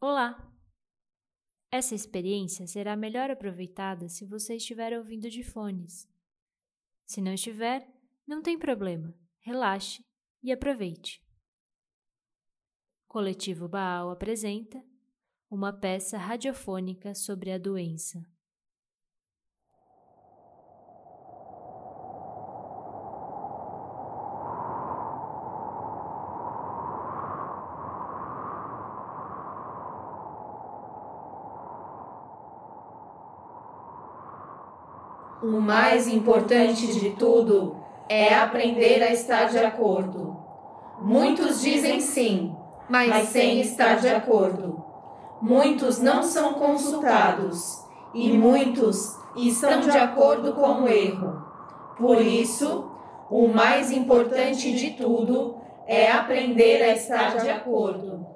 Olá! Essa experiência será melhor aproveitada se você estiver ouvindo de fones. Se não estiver, não tem problema, relaxe e aproveite. Coletivo Baal apresenta uma peça radiofônica sobre a doença. O mais importante de tudo é aprender a estar de acordo. Muitos dizem sim, mas sem estar de acordo. Muitos não são consultados e muitos estão de acordo com o erro. Por isso, o mais importante de tudo é aprender a estar de acordo.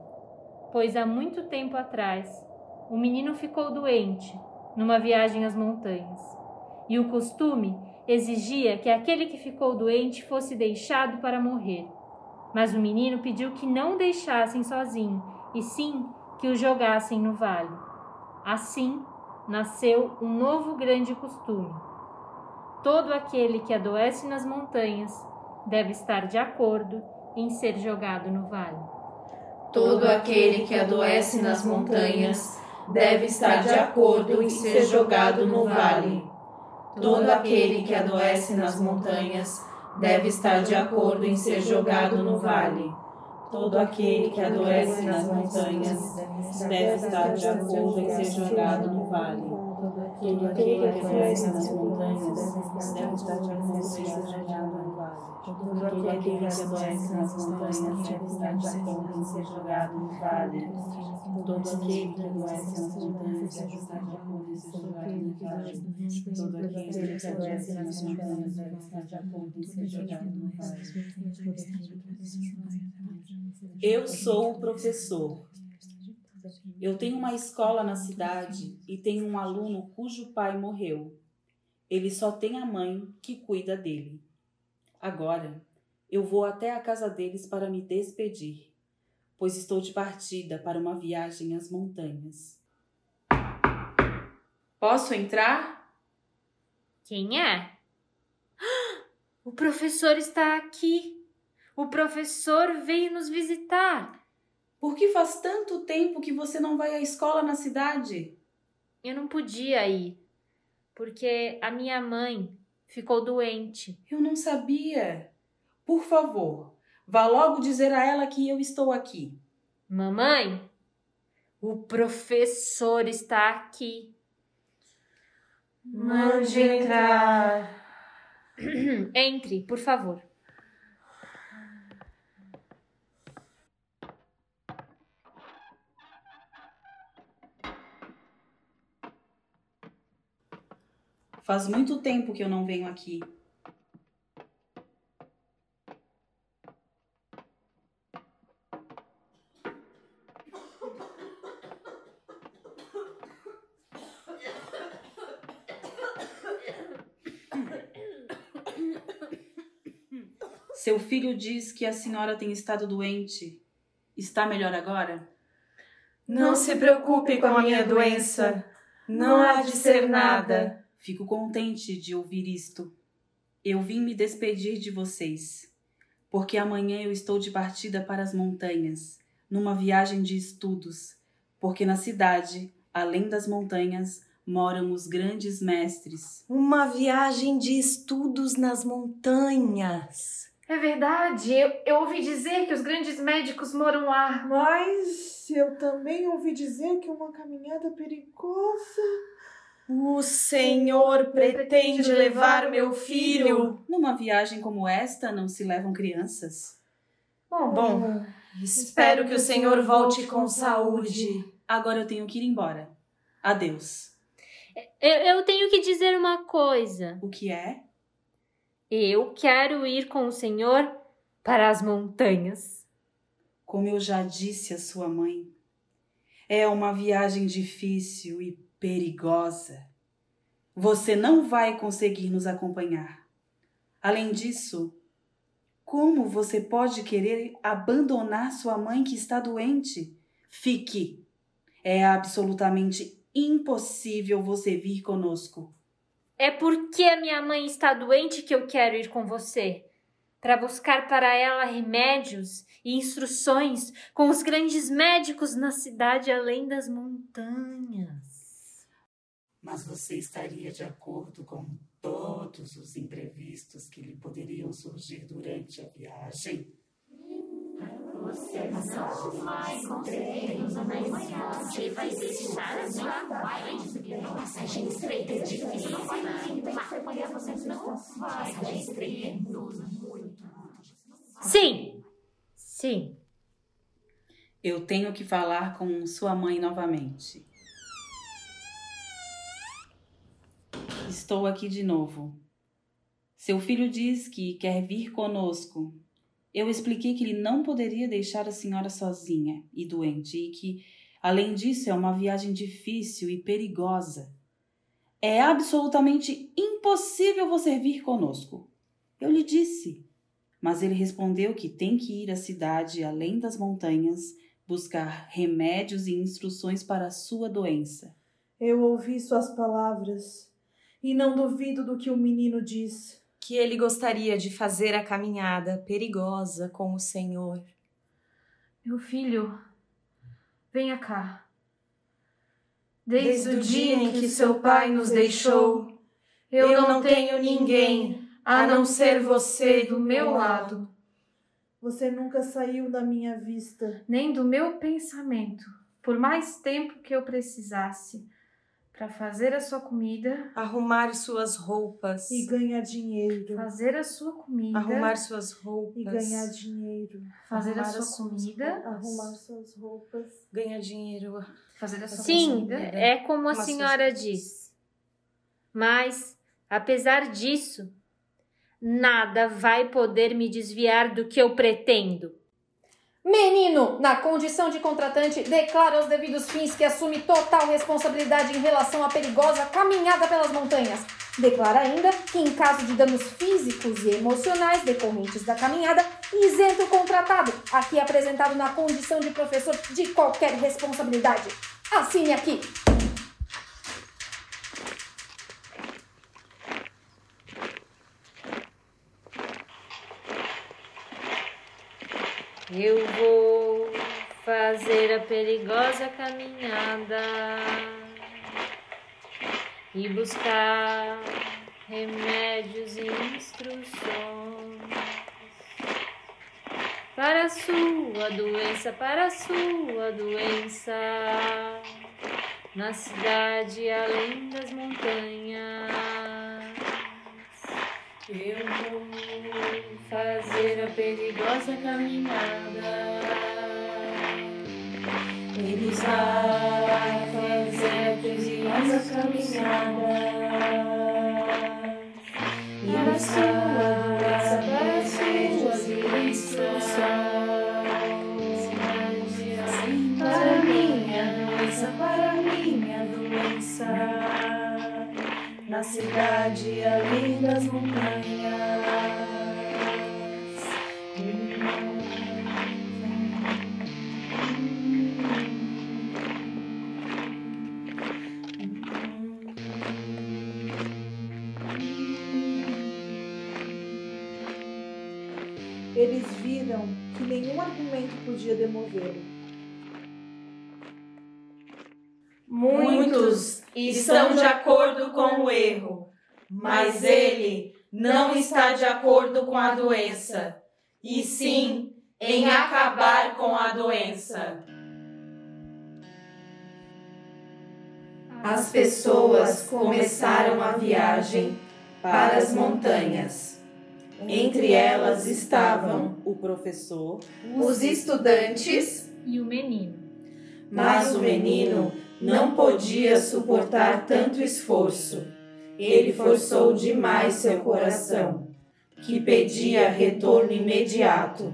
Pois há muito tempo atrás, o menino ficou doente numa viagem às montanhas e o costume exigia que aquele que ficou doente fosse deixado para morrer. Mas o menino pediu que não o deixassem sozinho, e sim que o jogassem no vale. Assim nasceu um novo grande costume. Todo aquele que adoece nas montanhas deve estar de acordo em ser jogado no vale. Todo aquele que adoece nas montanhas deve estar de acordo em ser jogado no vale. Todo aquele que adoece nas montanhas deve estar de acordo em ser jogado no vale. Todo aquele que adoece nas montanhas deve estar de acordo em ser jogado no vale. Todo aquele que adoece nas montanhas deve estar de acordo em ser jogado no vale. Todo aquele que adoece nas montanhas deve estar de acordo em ser jogado no vale. Todo aquele que adoece nas montanhas deve estar de acordo em ser jogado no vale. Todo aquele que adoece nas montanhas deve estar de acordo em ser jogado no vale. Eu sou o professor. Eu tenho uma escola na cidade e tenho um aluno cujo pai morreu. Ele só tem a mãe que cuida dele. Agora, eu vou até a casa deles para me despedir, pois estou de partida para uma viagem às montanhas. Posso entrar? Quem é? O professor está aqui. O professor veio nos visitar. Por que faz tanto tempo que você não vai à escola na cidade? Eu não podia ir, porque a minha mãe ficou doente. Eu não sabia. Por favor, vá logo dizer a ela que eu estou aqui. Mamãe, o professor está aqui. Mande entrar. Entre, por favor. Faz muito tempo que eu não venho aqui. Seu filho diz que a senhora tem estado doente. Está melhor agora? Não se preocupe com a minha doença. Não há de ser nada. Fico contente de ouvir isto. Eu vim me despedir de vocês, porque amanhã eu estou de partida para as montanhas, numa viagem de estudos, porque na cidade, além das montanhas, moram os grandes mestres. Uma viagem de estudos nas montanhas. É verdade, eu, eu ouvi dizer que os grandes médicos moram lá. Mas eu também ouvi dizer que é uma caminhada perigosa. O Senhor pretende levar meu filho. Numa viagem como esta, não se levam crianças. Bom, espero que o Senhor volte com saúde. Agora eu tenho que ir embora. Adeus. Eu, eu tenho que dizer uma coisa. O que é? Eu quero ir com o Senhor para as montanhas. Como eu já disse à sua mãe, é uma viagem difícil e perigosa. Você não vai conseguir nos acompanhar. Além disso, como você pode querer abandonar sua mãe que está doente? Fique. É absolutamente impossível você vir conosco. É porque a minha mãe está doente que eu quero ir com você. Para buscar para ela remédios e instruções com os grandes médicos na cidade além das montanhas. Mas você estaria de acordo com todos os imprevistos que lhe poderiam surgir durante a viagem? Você não vai conseguir você vai deixar a sua passagem estreita é difícil. Passagem estreita Sim, sim. Eu tenho que falar com sua mãe novamente. Estou aqui de novo. Seu filho diz que quer vir conosco. Eu expliquei que ele não poderia deixar a senhora sozinha e doente e que, além disso, é uma viagem difícil e perigosa. É absolutamente impossível você vir conosco. Eu lhe disse. Mas ele respondeu que tem que ir à cidade além das montanhas buscar remédios e instruções para a sua doença. Eu ouvi suas palavras e não duvido do que o menino diz. Que ele gostaria de fazer a caminhada perigosa com o Senhor. Meu filho, venha cá. Desde, Desde o dia em que seu pai nos deixou, eu, eu não tenho ninguém a não ser você do meu lado. Você nunca saiu da minha vista, nem do meu pensamento, por mais tempo que eu precisasse para fazer a sua comida, arrumar suas roupas. E ganhar dinheiro, fazer a sua comida, arrumar suas roupas. E ganhar dinheiro, fazer a sua comida, arrumar suas roupas, ganhar dinheiro, fazer a sua Sim, comida. Sim, é como a senhora diz. Mas, apesar disso, nada vai poder me desviar do que eu pretendo. Menino, na condição de contratante, declara aos devidos fins que assume total responsabilidade em relação à perigosa caminhada pelas montanhas. Declara ainda que, em caso de danos físicos e emocionais decorrentes da caminhada, isenta o contratado, aqui apresentado na condição de professor de qualquer responsabilidade. Assine aqui. Eu vou fazer a perigosa caminhada e buscar remédios e instruções para a sua doença, para a sua doença, na cidade além das montanhas. Eu vou fazer a perigosa caminhada. Ele vai fazer a perigosa caminhada. E a sua graça para as suas instruções. Para minha doença, para minha doença na cidade além das montanhas. Que nenhum argumento podia demovê-lo. Muitos estão de acordo com o erro, mas ele não está de acordo com a doença, e sim em acabar com a doença. As pessoas começaram a viagem para as montanhas. Entre elas estavam o professor, os estudantes e o menino. Mas o menino não podia suportar tanto esforço. Ele forçou demais seu coração, que pedia retorno imediato.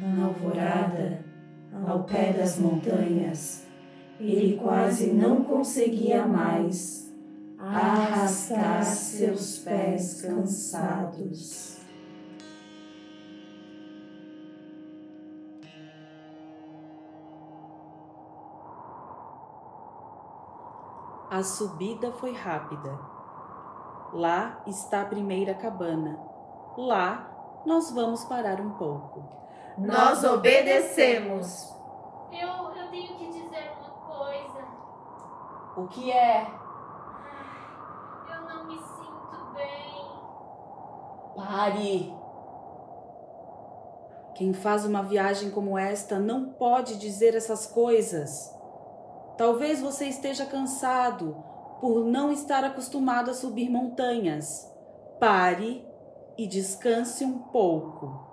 Na alvorada, ao pé das montanhas, ele quase não conseguia mais arrastar seus pés cansados. A subida foi rápida. Lá está a primeira cabana. Lá nós vamos parar um pouco. Nós obedecemos. Eu, eu tenho que dizer uma coisa. O que é? Pare. Quem faz uma viagem como esta não pode dizer essas coisas. Talvez você esteja cansado por não estar acostumado a subir montanhas. Pare e descanse um pouco.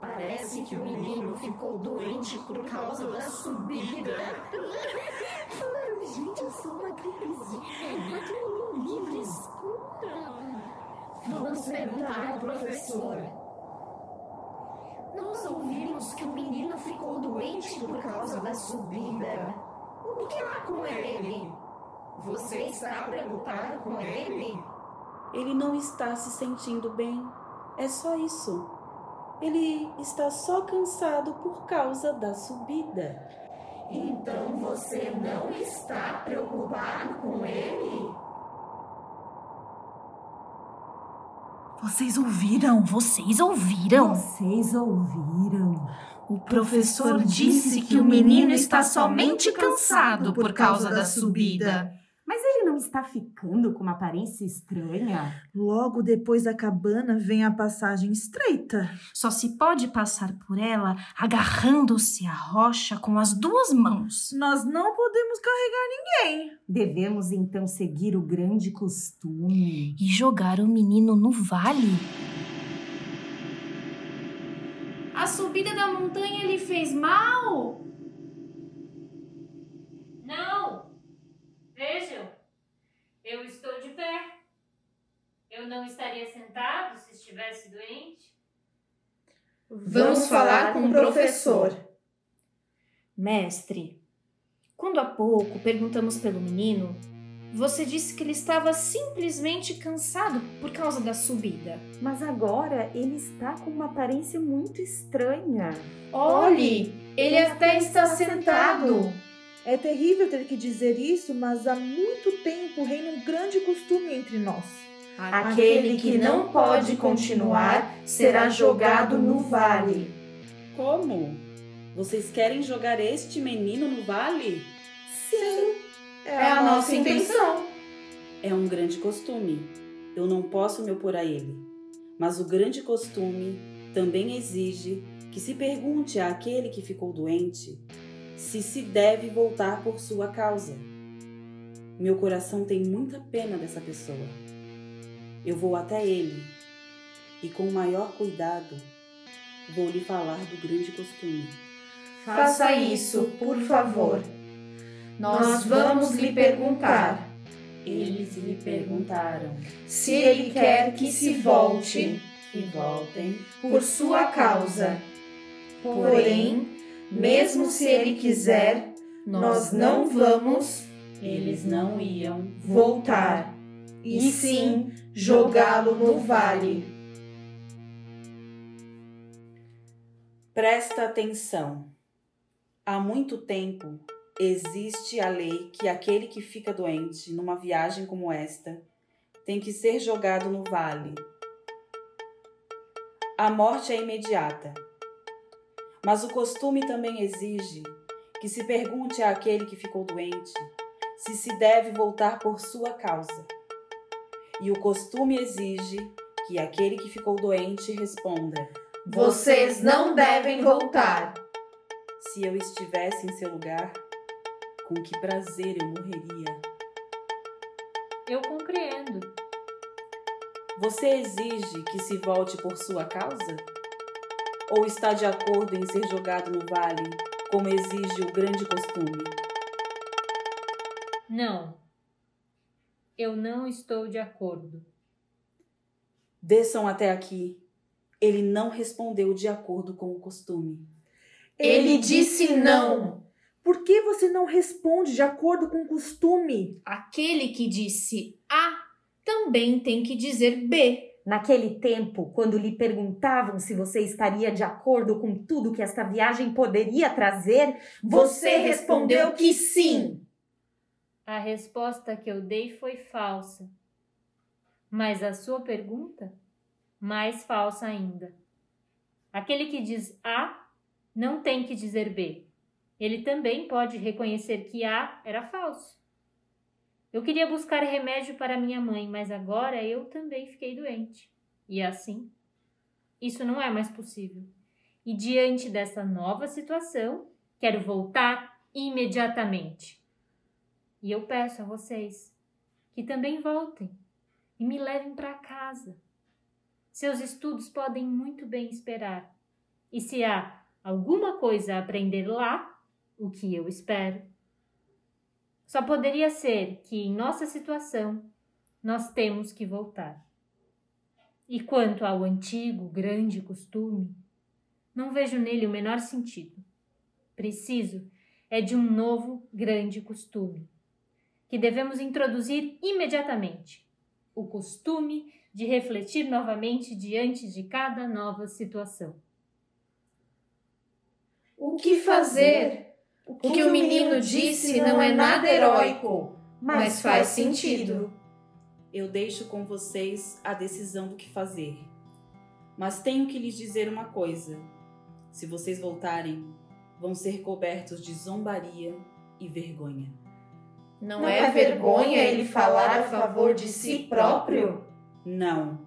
Parece que o menino ficou doente por causa da subida. Gente, eu sou uma gripezinha. Eu livre, escuta. Vamos perguntar ao professor. Nós ouvimos que o menino ficou doente por causa da subida. O que há com ele? Você está preocupado com ele? Ele não está se sentindo bem. É só isso. Ele está só cansado por causa da subida. Então você não está preocupado com ele? Vocês ouviram? Vocês ouviram? Vocês ouviram? O professor disse que o menino está somente cansado por causa da subida. Mas ele não está ficando com uma aparência estranha? Logo depois da cabana vem a passagem estreita. Só se pode passar por ela agarrando-se à rocha com as duas mãos. Nós não podemos carregar ninguém. Devemos então seguir o grande costume e jogar o menino no vale. A subida da montanha lhe fez mal? Eu estou de pé. Eu não estaria sentado se estivesse doente? Vamos falar com o professor. Mestre, quando há pouco perguntamos pelo menino, você disse que ele estava simplesmente cansado por causa da subida. Mas agora ele está com uma aparência muito estranha. Olhe, ele até está sentado. É terrível ter que dizer isso, mas há muito tempo reina um grande costume entre nós. Aquele que não pode continuar será jogado no vale. Como? Vocês querem jogar este menino no vale? Sim, é a nossa intenção. É um grande costume. Eu não posso me opor a ele. Mas o grande costume também exige que se pergunte àquele que ficou doente se se deve voltar por sua causa. Meu coração tem muita pena dessa pessoa. Eu vou até ele e, com maior cuidado, vou lhe falar do grande costume. Faça isso, por favor. Nós vamos lhe perguntar. Eles lhe perguntaram se ele quer que se volte e voltem por sua causa. Porém, mesmo se ele quiser, nós não vamos, eles não iam voltar, e sim jogá-lo no vale. Presta atenção. Há muito tempo existe a lei que aquele que fica doente numa viagem como esta tem que ser jogado no vale. A morte é imediata mas o costume também exige que se pergunte àquele que ficou doente se se deve voltar por sua causa. E o costume exige que aquele que ficou doente responda: Vocês não devem voltar. Se eu estivesse em seu lugar, com que prazer eu morreria. Eu compreendo. Você exige que se volte por sua causa? Ou está de acordo em ser jogado no vale, como exige o grande costume? Não. Eu não estou de acordo. Desçam até aqui. Ele não respondeu de acordo com o costume. Ele disse não. Por que você não responde de acordo com o costume? Aquele que disse A também tem que dizer B. Naquele tempo, quando lhe perguntavam se você estaria de acordo com tudo que esta viagem poderia trazer, você respondeu que sim. A resposta que eu dei foi falsa. Mas a sua pergunta? Mais falsa ainda. Aquele que diz A não tem que dizer B. Ele também pode reconhecer que A era falso. Eu queria buscar remédio para minha mãe, mas agora eu também fiquei doente. E assim, isso não é mais possível. E diante dessa nova situação, quero voltar imediatamente. E eu peço a vocês que também voltem e me levem para casa. Seus estudos podem muito bem esperar. E se há alguma coisa a aprender lá, o que eu espero, só poderia ser que em nossa situação nós temos que voltar. E quanto ao antigo, grande costume, não vejo nele o menor sentido. Preciso é de um novo, grande costume, que devemos introduzir imediatamente: o costume de refletir novamente diante de cada nova situação. O que fazer? O que o menino disse não é nada heróico, mas faz sentido. Eu deixo com vocês a decisão do que fazer. Mas tenho que lhes dizer uma coisa: se vocês voltarem, vão ser cobertos de zombaria e vergonha. Não, não é vergonha ele falar a favor de si próprio? Não.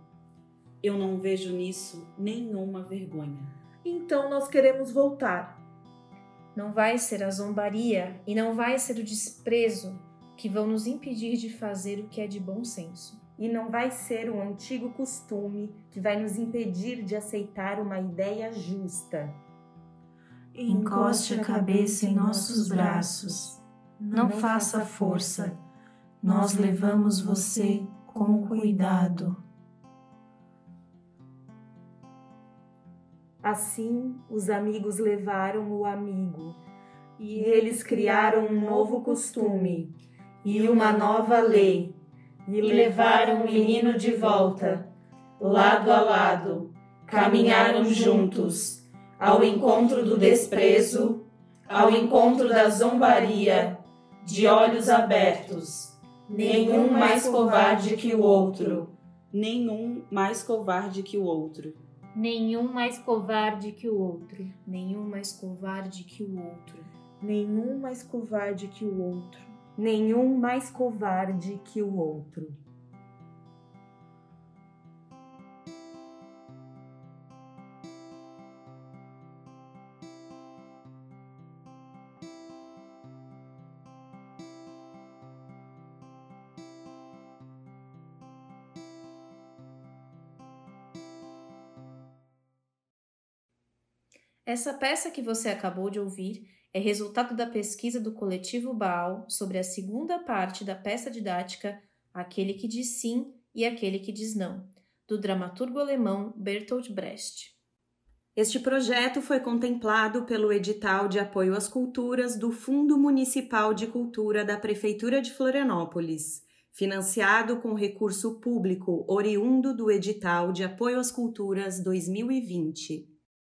Eu não vejo nisso nenhuma vergonha. Então nós queremos voltar. Não vai ser a zombaria e não vai ser o desprezo que vão nos impedir de fazer o que é de bom senso. E não vai ser o antigo costume que vai nos impedir de aceitar uma ideia justa. Encoste a cabeça em nossos braços. Não faça força. Nós levamos você com cuidado. Assim, os amigos levaram o amigo, e eles criaram um novo costume e uma nova lei, e levaram o menino de volta, lado a lado, caminharam juntos, ao encontro do desprezo, ao encontro da zombaria, de olhos abertos, nenhum mais covarde que o outro, nenhum mais covarde que o outro nenhum mais covarde que o outro. Nenhum mais covarde que o outro. Nenhum mais covarde que o outro. Nenhum mais covarde que o outro. Essa peça que você acabou de ouvir é resultado da pesquisa do coletivo Baal sobre a segunda parte da peça didática Aquele que diz sim e aquele que diz não, do dramaturgo alemão Bertolt Brecht. Este projeto foi contemplado pelo edital de apoio às culturas do Fundo Municipal de Cultura da Prefeitura de Florianópolis, financiado com recurso público oriundo do edital de apoio às culturas 2020.